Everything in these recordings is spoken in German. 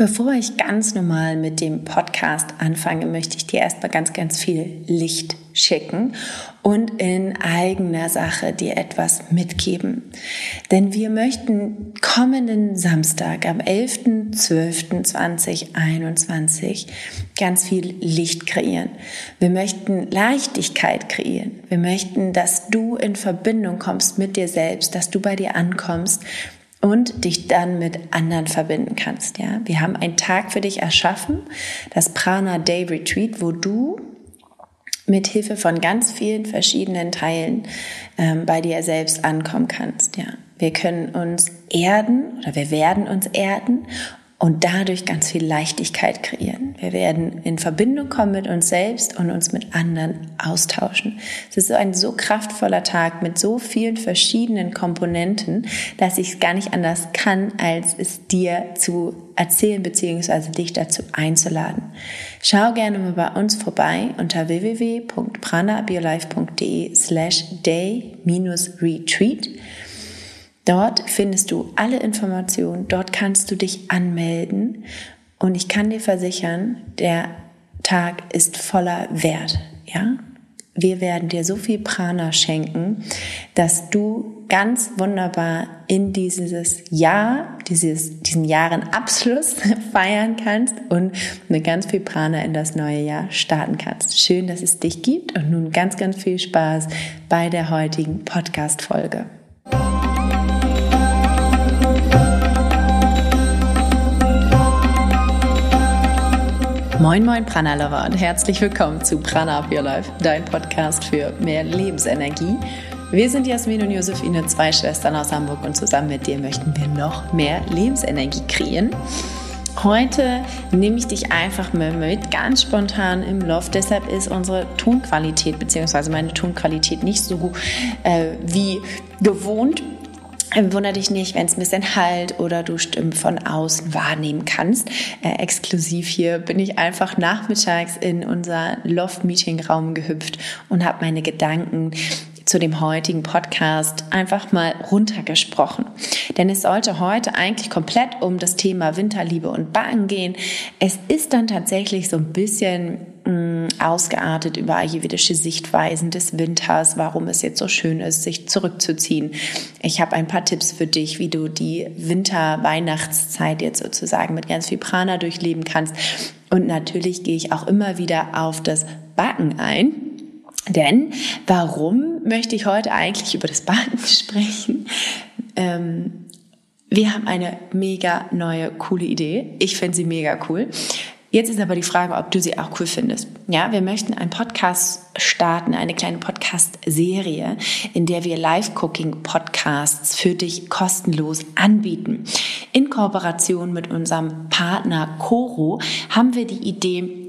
Bevor ich ganz normal mit dem Podcast anfange, möchte ich dir erstmal ganz, ganz viel Licht schicken und in eigener Sache dir etwas mitgeben. Denn wir möchten kommenden Samstag am 11.12.2021 ganz viel Licht kreieren. Wir möchten Leichtigkeit kreieren. Wir möchten, dass du in Verbindung kommst mit dir selbst, dass du bei dir ankommst und dich dann mit anderen verbinden kannst. Ja, wir haben einen Tag für dich erschaffen, das Prana Day Retreat, wo du mit Hilfe von ganz vielen verschiedenen Teilen ähm, bei dir selbst ankommen kannst. Ja, wir können uns erden oder wir werden uns erden und dadurch ganz viel Leichtigkeit kreieren. Wir werden in Verbindung kommen mit uns selbst und uns mit anderen austauschen. Es ist so ein so kraftvoller Tag mit so vielen verschiedenen Komponenten, dass ich es gar nicht anders kann, als es dir zu erzählen bzw. dich dazu einzuladen. Schau gerne mal bei uns vorbei unter www.pranabiolife.de slash day-retreat. Dort findest du alle Informationen, dort kannst du dich anmelden und ich kann dir versichern, der Tag ist voller Wert, ja? Wir werden dir so viel Prana schenken, dass du ganz wunderbar in dieses Jahr, dieses, diesen Jahrenabschluss feiern kannst und mit ganz viel Prana in das neue Jahr starten kannst. Schön, dass es dich gibt und nun ganz, ganz viel Spaß bei der heutigen Podcast-Folge. Moin Moin Prana Lover und herzlich willkommen zu Prana Up Your Life, dein Podcast für mehr Lebensenergie. Wir sind Jasmin und Josephine, zwei Schwestern aus Hamburg und zusammen mit dir möchten wir noch mehr Lebensenergie kreieren. Heute nehme ich dich einfach mal mit, ganz spontan im Loft. Deshalb ist unsere Tonqualität bzw. meine Tonqualität nicht so äh, wie gewohnt. Wunder dich nicht, wenn es ein bisschen halt oder du Stimmen von außen wahrnehmen kannst. Äh, exklusiv hier bin ich einfach nachmittags in unser Loft-Meeting-Raum gehüpft und habe meine Gedanken zu dem heutigen Podcast einfach mal runtergesprochen. Denn es sollte heute eigentlich komplett um das Thema Winterliebe und Backen gehen. Es ist dann tatsächlich so ein bisschen ausgeartet über ayurvedische Sichtweisen des Winters, warum es jetzt so schön ist, sich zurückzuziehen. Ich habe ein paar Tipps für dich, wie du die Winter-Weihnachtszeit jetzt sozusagen mit ganz viel Prana durchleben kannst. Und natürlich gehe ich auch immer wieder auf das Backen ein. Denn warum möchte ich heute eigentlich über das Backen sprechen? Ähm, wir haben eine mega neue, coole Idee. Ich finde sie mega cool. Jetzt ist aber die Frage, ob du sie auch cool findest. Ja, wir möchten einen Podcast starten, eine kleine Podcast-Serie, in der wir Live-Cooking-Podcasts für dich kostenlos anbieten. In Kooperation mit unserem Partner Coro haben wir die Idee,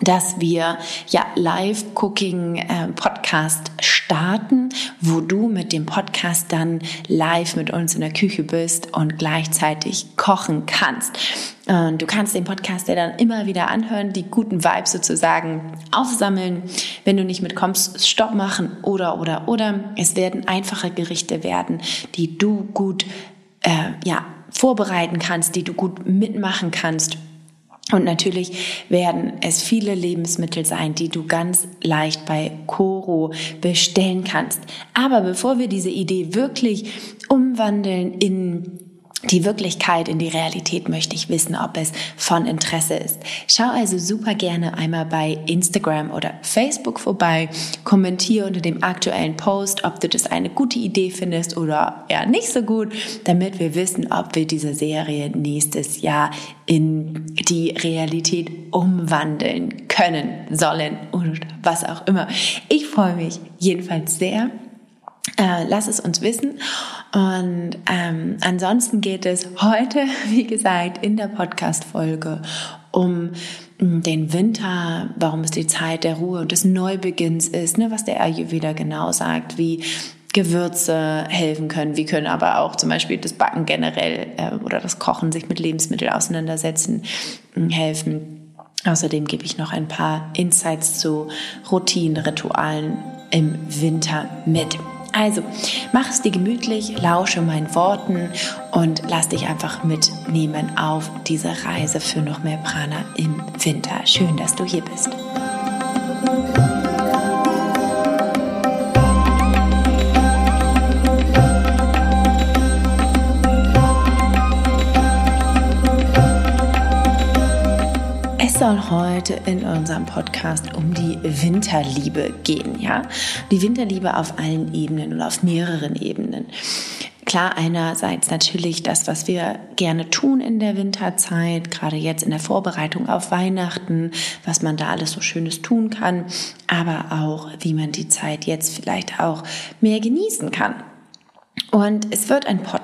dass wir ja Live-Cooking äh, Podcast starten, wo du mit dem Podcast dann live mit uns in der Küche bist und gleichzeitig kochen kannst. Und du kannst den Podcast ja dann immer wieder anhören, die guten Vibes sozusagen aufsammeln. Wenn du nicht mitkommst, Stopp machen oder oder oder. Es werden einfache Gerichte werden, die du gut äh, ja vorbereiten kannst, die du gut mitmachen kannst und natürlich werden es viele Lebensmittel sein, die du ganz leicht bei Coro bestellen kannst. Aber bevor wir diese Idee wirklich umwandeln in die Wirklichkeit in die Realität möchte ich wissen, ob es von Interesse ist. Schau also super gerne einmal bei Instagram oder Facebook vorbei, kommentiere unter dem aktuellen Post, ob du das eine gute Idee findest oder eher nicht so gut, damit wir wissen, ob wir diese Serie nächstes Jahr in die Realität umwandeln können, sollen oder was auch immer. Ich freue mich jedenfalls sehr äh, lass es uns wissen. Und ähm, ansonsten geht es heute, wie gesagt, in der Podcast-Folge um mm, den Winter, warum es die Zeit der Ruhe und des Neubeginns ist, ne, was der Ayurveda genau sagt, wie Gewürze helfen können, wie können aber auch zum Beispiel das Backen generell äh, oder das Kochen, sich mit Lebensmitteln auseinandersetzen, mm, helfen. Außerdem gebe ich noch ein paar Insights zu Routinen, Ritualen im Winter mit. Also, mach es dir gemütlich, lausche meinen Worten und lass dich einfach mitnehmen auf diese Reise für noch mehr Prana im Winter. Schön, dass du hier bist. Soll heute in unserem Podcast um die Winterliebe gehen, ja? Die Winterliebe auf allen Ebenen und auf mehreren Ebenen. Klar, einerseits natürlich das, was wir gerne tun in der Winterzeit, gerade jetzt in der Vorbereitung auf Weihnachten, was man da alles so Schönes tun kann, aber auch, wie man die Zeit jetzt vielleicht auch mehr genießen kann. Und es wird ein Podcast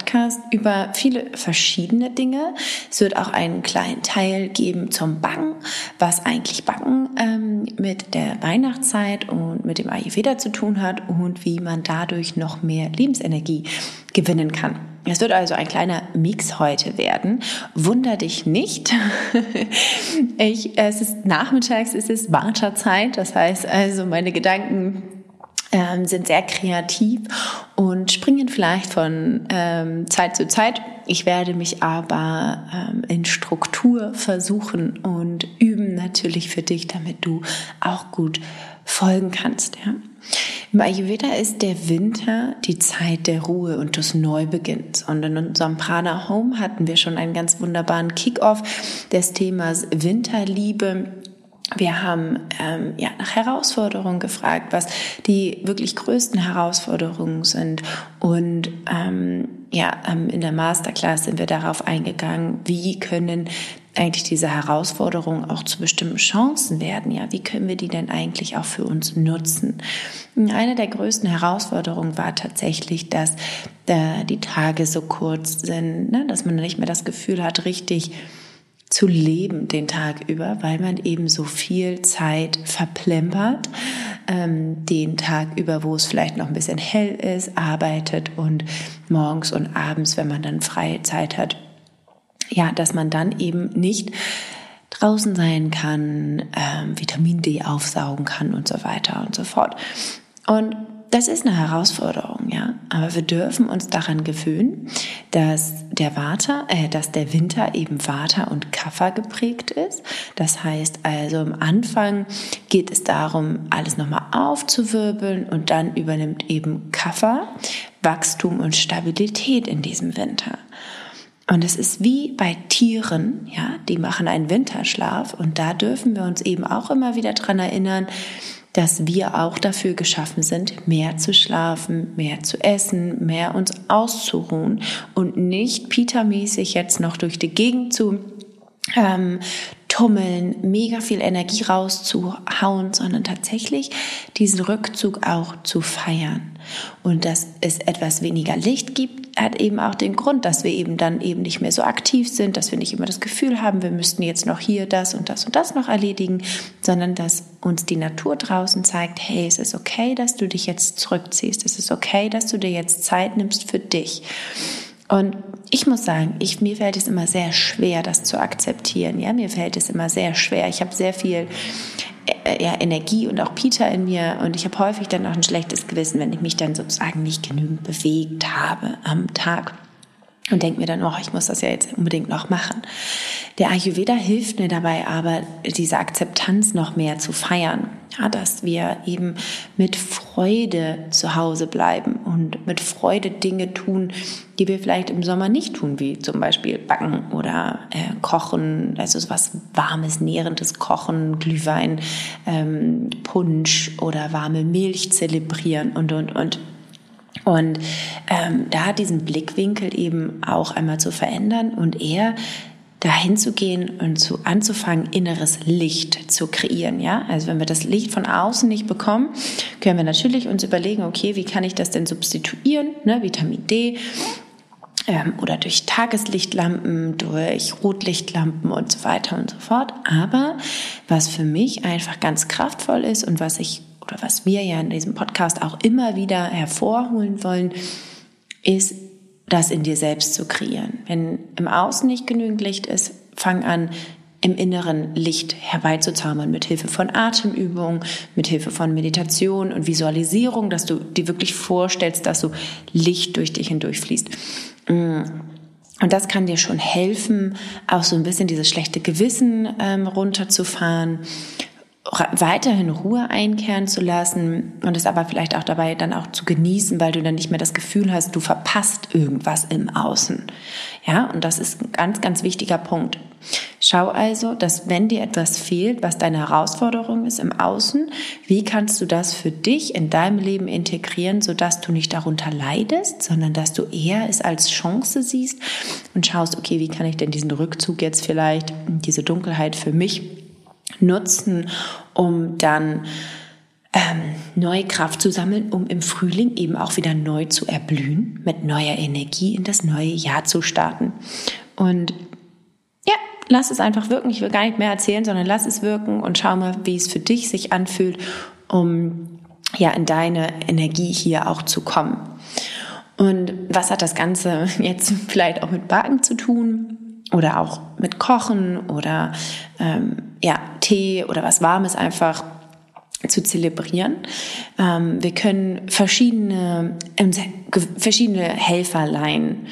über viele verschiedene Dinge. Es wird auch einen kleinen Teil geben zum Backen, was eigentlich Backen ähm, mit der Weihnachtszeit und mit dem Ayurveda zu tun hat und wie man dadurch noch mehr Lebensenergie gewinnen kann. Es wird also ein kleiner Mix heute werden. Wunder dich nicht. Ich, es ist nachmittags, es ist Wartezeit. Das heißt also, meine Gedanken ähm, sind sehr kreativ und springen vielleicht von ähm, Zeit zu Zeit. Ich werde mich aber ähm, in Struktur versuchen und üben natürlich für dich, damit du auch gut folgen kannst. Ja. Im Ayurveda ist der Winter die Zeit der Ruhe und des Neubeginns. Und in unserem Prana Home hatten wir schon einen ganz wunderbaren Kick-off des Themas Winterliebe wir haben ähm, ja, nach Herausforderungen gefragt, was die wirklich größten Herausforderungen sind. Und ähm, ja, ähm, in der Masterclass sind wir darauf eingegangen, wie können eigentlich diese Herausforderungen auch zu bestimmten Chancen werden. Ja, wie können wir die denn eigentlich auch für uns nutzen? Eine der größten Herausforderungen war tatsächlich, dass äh, die Tage so kurz sind, ne? dass man nicht mehr das Gefühl hat, richtig zu leben den Tag über, weil man eben so viel Zeit verplempert, ähm, den Tag über, wo es vielleicht noch ein bisschen hell ist, arbeitet und morgens und abends, wenn man dann freie Zeit hat, ja, dass man dann eben nicht draußen sein kann, ähm, Vitamin D aufsaugen kann und so weiter und so fort. Und das ist eine Herausforderung, ja. Aber wir dürfen uns daran gewöhnen, dass der Vata, äh, dass der Winter eben Vata und Kapha geprägt ist. Das heißt also, am Anfang geht es darum, alles nochmal aufzuwirbeln und dann übernimmt eben Kapha Wachstum und Stabilität in diesem Winter. Und es ist wie bei Tieren, ja, die machen einen Winterschlaf und da dürfen wir uns eben auch immer wieder dran erinnern, dass wir auch dafür geschaffen sind, mehr zu schlafen, mehr zu essen, mehr uns auszuruhen und nicht Peter-mäßig jetzt noch durch die Gegend zu ähm, tummeln, mega viel Energie rauszuhauen, sondern tatsächlich diesen Rückzug auch zu feiern. Und dass es etwas weniger Licht gibt, hat eben auch den Grund, dass wir eben dann eben nicht mehr so aktiv sind, dass wir nicht immer das Gefühl haben, wir müssten jetzt noch hier das und das und das noch erledigen, sondern dass uns die Natur draußen zeigt, hey, es ist okay, dass du dich jetzt zurückziehst, es ist okay, dass du dir jetzt Zeit nimmst für dich. Und ich muss sagen, ich, mir fällt es immer sehr schwer, das zu akzeptieren. Ja, mir fällt es immer sehr schwer. Ich habe sehr viel äh, ja, Energie und auch Peter in mir und ich habe häufig dann auch ein schlechtes Gewissen, wenn ich mich dann sozusagen nicht genügend bewegt habe am Tag und denke mir dann, oh, ich muss das ja jetzt unbedingt noch machen. Der Ayurveda hilft mir dabei aber, diese Akzeptanz noch mehr zu feiern. Ja, dass wir eben mit Freude zu Hause bleiben und mit Freude Dinge tun, die wir vielleicht im Sommer nicht tun, wie zum Beispiel backen oder äh, kochen, also was warmes, nährendes Kochen, Glühwein, ähm, Punsch oder warme Milch zelebrieren und, und, und. Und ähm, da diesen Blickwinkel eben auch einmal zu verändern und eher dahin zu gehen und zu anzufangen, inneres Licht zu kreieren. Ja, also wenn wir das Licht von außen nicht bekommen, können wir natürlich uns überlegen, okay, wie kann ich das denn substituieren? Ne, Vitamin D ähm, oder durch Tageslichtlampen, durch Rotlichtlampen und so weiter und so fort. Aber was für mich einfach ganz kraftvoll ist und was ich oder was wir ja in diesem Podcast auch immer wieder hervorholen wollen, ist, das in dir selbst zu kreieren. Wenn im Außen nicht genügend Licht ist, fang an, im Inneren Licht herbeizuzaubern mit Hilfe von Atemübungen, mit Hilfe von Meditation und Visualisierung, dass du dir wirklich vorstellst, dass so Licht durch dich hindurchfließt. Mm. Und das kann dir schon helfen, auch so ein bisschen dieses schlechte Gewissen ähm, runterzufahren weiterhin Ruhe einkehren zu lassen und es aber vielleicht auch dabei dann auch zu genießen, weil du dann nicht mehr das Gefühl hast, du verpasst irgendwas im Außen. Ja, und das ist ein ganz, ganz wichtiger Punkt. Schau also, dass wenn dir etwas fehlt, was deine Herausforderung ist im Außen, wie kannst du das für dich in deinem Leben integrieren, sodass du nicht darunter leidest, sondern dass du eher es als Chance siehst und schaust, okay, wie kann ich denn diesen Rückzug jetzt vielleicht, diese Dunkelheit für mich nutzen, um dann ähm, neue Kraft zu sammeln, um im Frühling eben auch wieder neu zu erblühen, mit neuer Energie in das neue Jahr zu starten. Und ja, lass es einfach wirken. Ich will gar nicht mehr erzählen, sondern lass es wirken und schau mal, wie es für dich sich anfühlt, um ja in deine Energie hier auch zu kommen. Und was hat das Ganze jetzt vielleicht auch mit Backen zu tun? Oder auch mit Kochen oder ähm, ja, Tee oder was Warmes einfach zu zelebrieren. Ähm, wir können verschiedene, ähm, verschiedene Helferlein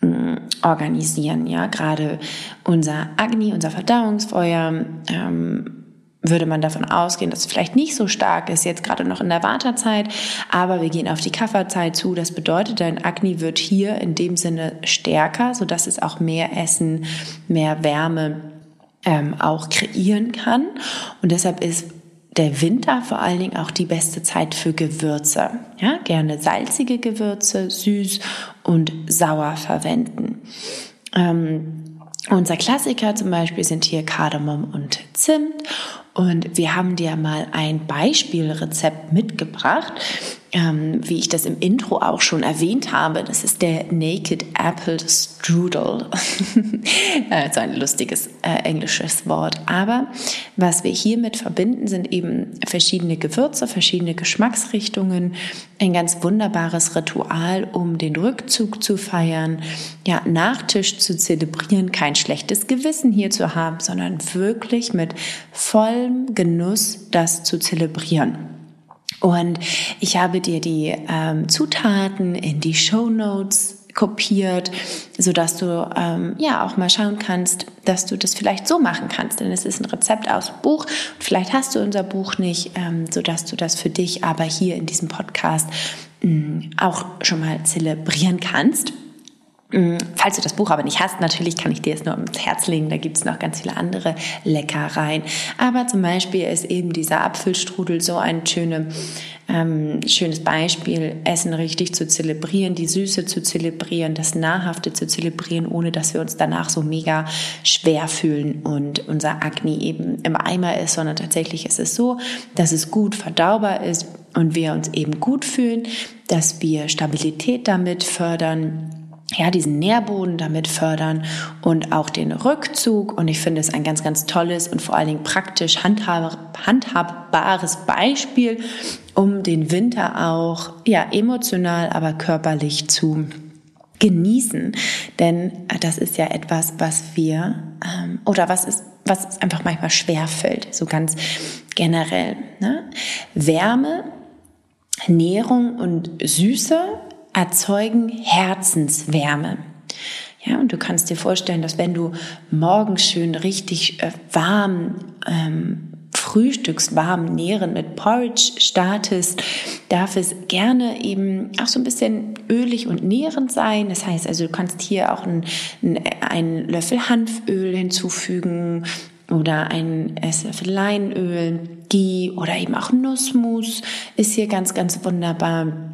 äh, organisieren, ja, gerade unser Agni, unser Verdauungsfeuer, ähm, würde man davon ausgehen, dass es vielleicht nicht so stark ist, jetzt gerade noch in der Wartezeit, aber wir gehen auf die Kafferzeit zu. Das bedeutet, dein Agni wird hier in dem Sinne stärker, sodass es auch mehr Essen, mehr Wärme ähm, auch kreieren kann. Und deshalb ist der Winter vor allen Dingen auch die beste Zeit für Gewürze. Ja, gerne salzige Gewürze, süß und sauer verwenden. Ähm, unser Klassiker zum Beispiel sind hier Kardamom und Zimt. Und wir haben dir mal ein Beispielrezept mitgebracht, ähm, wie ich das im Intro auch schon erwähnt habe. Das ist der Naked Apple Strudel. Äh, so ein lustiges äh, englisches Wort. Aber was wir hiermit verbinden, sind eben verschiedene Gewürze, verschiedene Geschmacksrichtungen, ein ganz wunderbares Ritual, um den Rückzug zu feiern, ja, Nachtisch zu zelebrieren, kein schlechtes Gewissen hier zu haben, sondern wirklich mit vollem Genuss das zu zelebrieren. Und ich habe dir die ähm, Zutaten in die Show Notes kopiert, so dass du ähm, ja auch mal schauen kannst, dass du das vielleicht so machen kannst. Denn es ist ein Rezept aus dem Buch. Vielleicht hast du unser Buch nicht, ähm, so dass du das für dich aber hier in diesem Podcast mh, mm, auch schon mal zelebrieren kannst. Mm, falls du das Buch aber nicht hast, natürlich kann ich dir es nur ums Herz legen. Da gibt es noch ganz viele andere Leckereien. Aber zum Beispiel ist eben dieser Apfelstrudel so ein schöne, ähm, schönes Beispiel, Essen richtig zu zelebrieren, die Süße zu zelebrieren, das Nahrhafte zu zelebrieren, ohne dass wir uns danach so mega schwer fühlen und unser Agni eben im Eimer ist, sondern tatsächlich ist es so, dass es gut verdaubar ist und wir uns eben gut fühlen, dass wir Stabilität damit fördern ja, diesen Nährboden damit fördern und auch den Rückzug. Und ich finde es ein ganz, ganz tolles und vor allen Dingen praktisch handhabbares Beispiel, um den Winter auch, ja, emotional, aber körperlich zu genießen. Denn das ist ja etwas, was wir, ähm, oder was ist, was einfach manchmal schwer fällt, so ganz generell. Ne? Wärme, Nährung und Süße erzeugen Herzenswärme. Ja, und du kannst dir vorstellen, dass wenn du morgens schön richtig äh, warm ähm, frühstückst, warm nähren mit Porridge startest, darf es gerne eben auch so ein bisschen ölig und nährend sein. Das heißt also, du kannst hier auch einen, einen Löffel Hanföl hinzufügen oder ein Esslöffel Leinöl, Ghee oder eben auch Nussmus ist hier ganz, ganz wunderbar.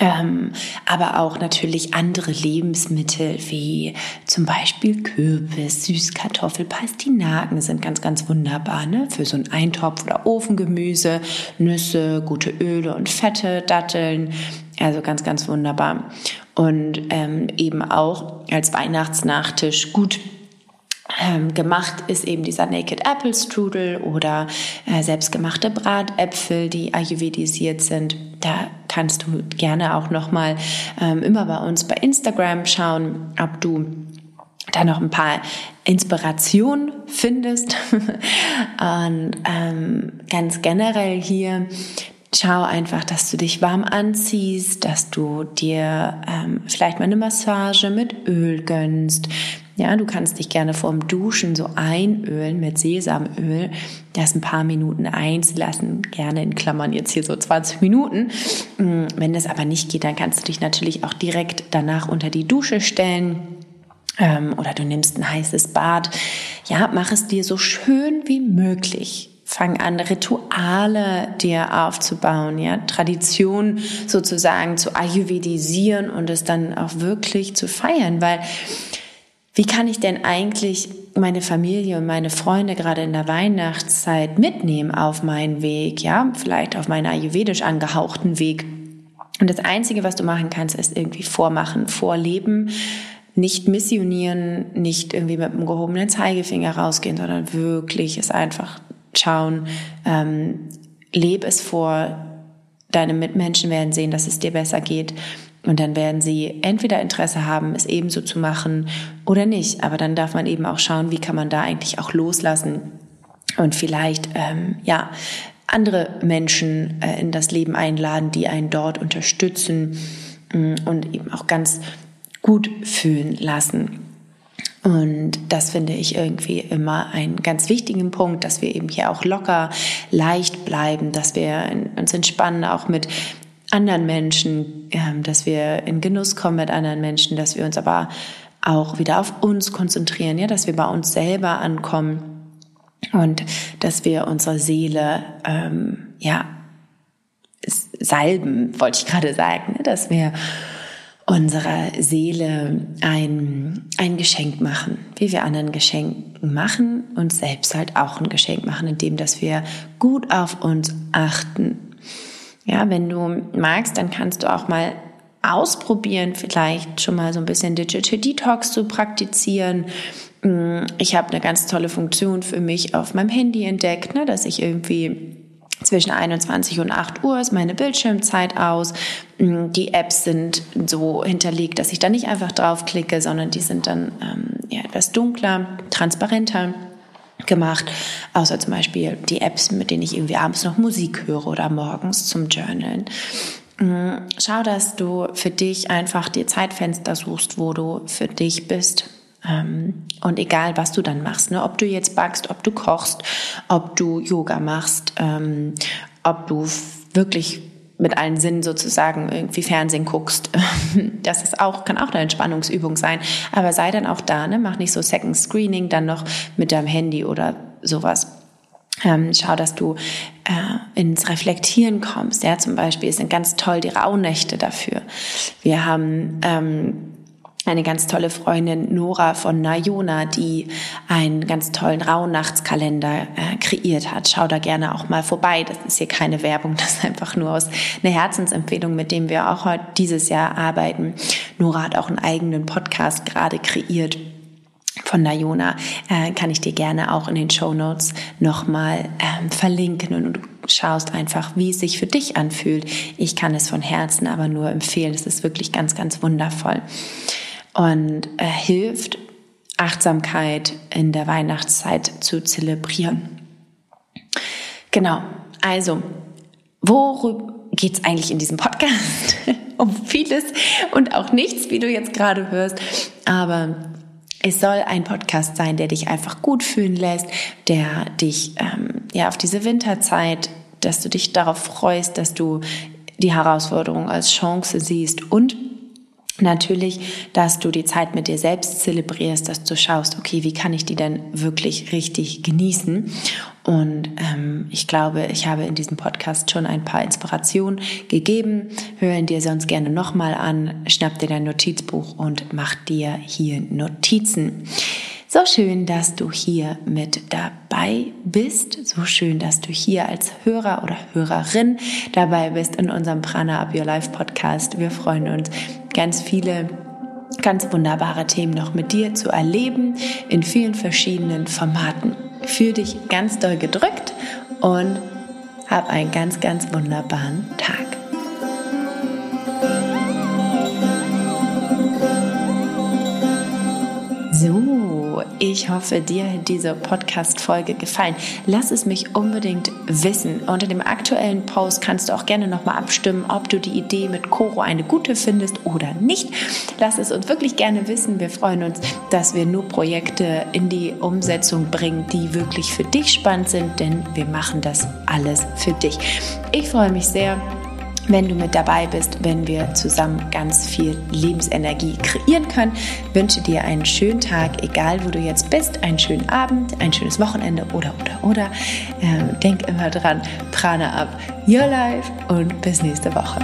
Ähm, aber auch natürlich andere Lebensmittel wie zum Beispiel Kürbis, Süßkartoffel, Pastinaken sind ganz, ganz wunderbar ne? für so einen Eintopf oder Ofengemüse, Nüsse, gute Öle und Fette, Datteln. Also ganz, ganz wunderbar. Und ähm, eben auch als Weihnachtsnachtisch gut ähm, gemacht ist eben dieser Naked Apple Strudel oder äh, selbstgemachte Bratäpfel, die ayurvedisiert sind. Da kannst du gerne auch nochmal ähm, immer bei uns bei Instagram schauen, ob du da noch ein paar Inspirationen findest. Und ähm, ganz generell hier schau einfach, dass du dich warm anziehst, dass du dir ähm, vielleicht mal eine Massage mit Öl gönnst. Ja, du kannst dich gerne vorm Duschen so einölen mit Sesamöl, das ein paar Minuten einlassen, gerne in Klammern jetzt hier so 20 Minuten. Mm, wenn das aber nicht geht, dann kannst du dich natürlich auch direkt danach unter die Dusche stellen ähm, oder du nimmst ein heißes Bad. Ja, mach es dir so schön wie möglich. Fang an, Rituale dir aufzubauen, ja, Tradition sozusagen zu ayurvedisieren und es dann auch wirklich zu feiern, weil wie kann ich denn eigentlich meine Familie und meine Freunde gerade in der Weihnachtszeit mitnehmen auf meinen Weg, ja, vielleicht auf meinen ayurvedisch angehauchten Weg? Und das Einzige, was du machen kannst, ist irgendwie vormachen, vorleben, nicht missionieren, nicht irgendwie mit einem gehobenen Zeigefinger rausgehen, sondern wirklich es einfach schauen, ähm, leb es vor, deine Mitmenschen werden sehen, dass es dir besser geht. Und dann werden sie entweder Interesse haben, es ebenso zu machen oder nicht. Aber dann darf man eben auch schauen, wie kann man da eigentlich auch loslassen und vielleicht, ähm, ja, andere Menschen äh, in das Leben einladen, die einen dort unterstützen mm, und eben auch ganz gut fühlen lassen. Und das finde ich irgendwie immer einen ganz wichtigen Punkt, dass wir eben hier auch locker, leicht bleiben, dass wir uns entspannen, auch mit anderen Menschen, ähm, dass wir in Genuss kommen mit anderen Menschen, dass wir uns aber auch wieder auf uns konzentrieren, ja, dass wir bei uns selber ankommen und dass wir unsere Seele, ähm, ja, salben, wollte ich gerade sagen, ne, dass wir unserer Seele ein, ein Geschenk machen, wie wir anderen Geschenk machen, und selbst halt auch ein Geschenk machen, indem dass wir gut auf uns achten. Ja, wenn du magst, dann kannst du auch mal ausprobieren, vielleicht schon mal so ein bisschen Digital Detox zu praktizieren. Ich habe eine ganz tolle Funktion für mich auf meinem Handy entdeckt, ne, dass ich irgendwie zwischen 21 und 8 Uhr ist meine Bildschirmzeit aus. Mm, die Apps sind so hinterlegt, dass ich da nicht einfach draufklicke, sondern die sind dann ähm, ja, etwas dunkler, transparenter gemacht, außer zum Beispiel die Apps, mit denen ich irgendwie abends noch Musik höre oder morgens zum Journalen. Mm, schau, dass du für dich einfach die Zeitfenster suchst, wo du für dich bist, ähm, und egal, was du dann machst, ne? ob du jetzt backst, ob du kochst, ob du Yoga machst, ähm, ob du wirklich mit allen Sinnen sozusagen irgendwie Fernsehen guckst. Das ist auch, kann auch eine Entspannungsübung sein. Aber sei dann auch da, ne? Mach nicht so Second Screening dann noch mit deinem Handy oder sowas. Ähm, schau, dass du äh, ins Reflektieren kommst. Ja, zum Beispiel sind ganz toll die Rauhnächte dafür. Wir haben ähm, eine ganz tolle Freundin Nora von Nayona, die einen ganz tollen Rauhnachtskalender äh, kreiert hat. Schau da gerne auch mal vorbei. Das ist hier keine Werbung, das ist einfach nur aus eine Herzensempfehlung, mit dem wir auch heute dieses Jahr arbeiten. Nora hat auch einen eigenen Podcast gerade kreiert von Nayona äh, kann ich dir gerne auch in den Show Notes nochmal ähm, verlinken und du schaust einfach, wie es sich für dich anfühlt. Ich kann es von Herzen aber nur empfehlen. Es ist wirklich ganz, ganz wundervoll und äh, hilft, Achtsamkeit in der Weihnachtszeit zu zelebrieren. Genau, also, worüber geht es eigentlich in diesem Podcast? um vieles und auch nichts, wie du jetzt gerade hörst, aber es soll ein Podcast sein, der dich einfach gut fühlen lässt, der dich ähm, ja auf diese Winterzeit, dass du dich darauf freust, dass du die Herausforderung als Chance siehst und Natürlich, dass du die Zeit mit dir selbst zelebrierst, dass du schaust, okay, wie kann ich die denn wirklich richtig genießen? Und ähm, ich glaube, ich habe in diesem Podcast schon ein paar Inspirationen gegeben. Hör ihn dir sonst gerne nochmal an, schnapp dir dein Notizbuch und mach dir hier Notizen. So schön, dass du hier mit dabei bist. So schön, dass du hier als Hörer oder Hörerin dabei bist in unserem Prana Up Your Life Podcast. Wir freuen uns, ganz viele ganz wunderbare Themen noch mit dir zu erleben in vielen verschiedenen Formaten. Fühl dich ganz doll gedrückt und hab einen ganz, ganz wunderbaren Tag. Ich hoffe, dir hat diese Podcast-Folge gefallen. Lass es mich unbedingt wissen. Unter dem aktuellen Post kannst du auch gerne nochmal abstimmen, ob du die Idee mit Coro eine gute findest oder nicht. Lass es uns wirklich gerne wissen. Wir freuen uns, dass wir nur Projekte in die Umsetzung bringen, die wirklich für dich spannend sind, denn wir machen das alles für dich. Ich freue mich sehr wenn du mit dabei bist, wenn wir zusammen ganz viel Lebensenergie kreieren können. Ich wünsche dir einen schönen Tag, egal wo du jetzt bist, einen schönen Abend, ein schönes Wochenende oder oder oder. Ähm, denk immer dran, Prana ab, your life und bis nächste Woche.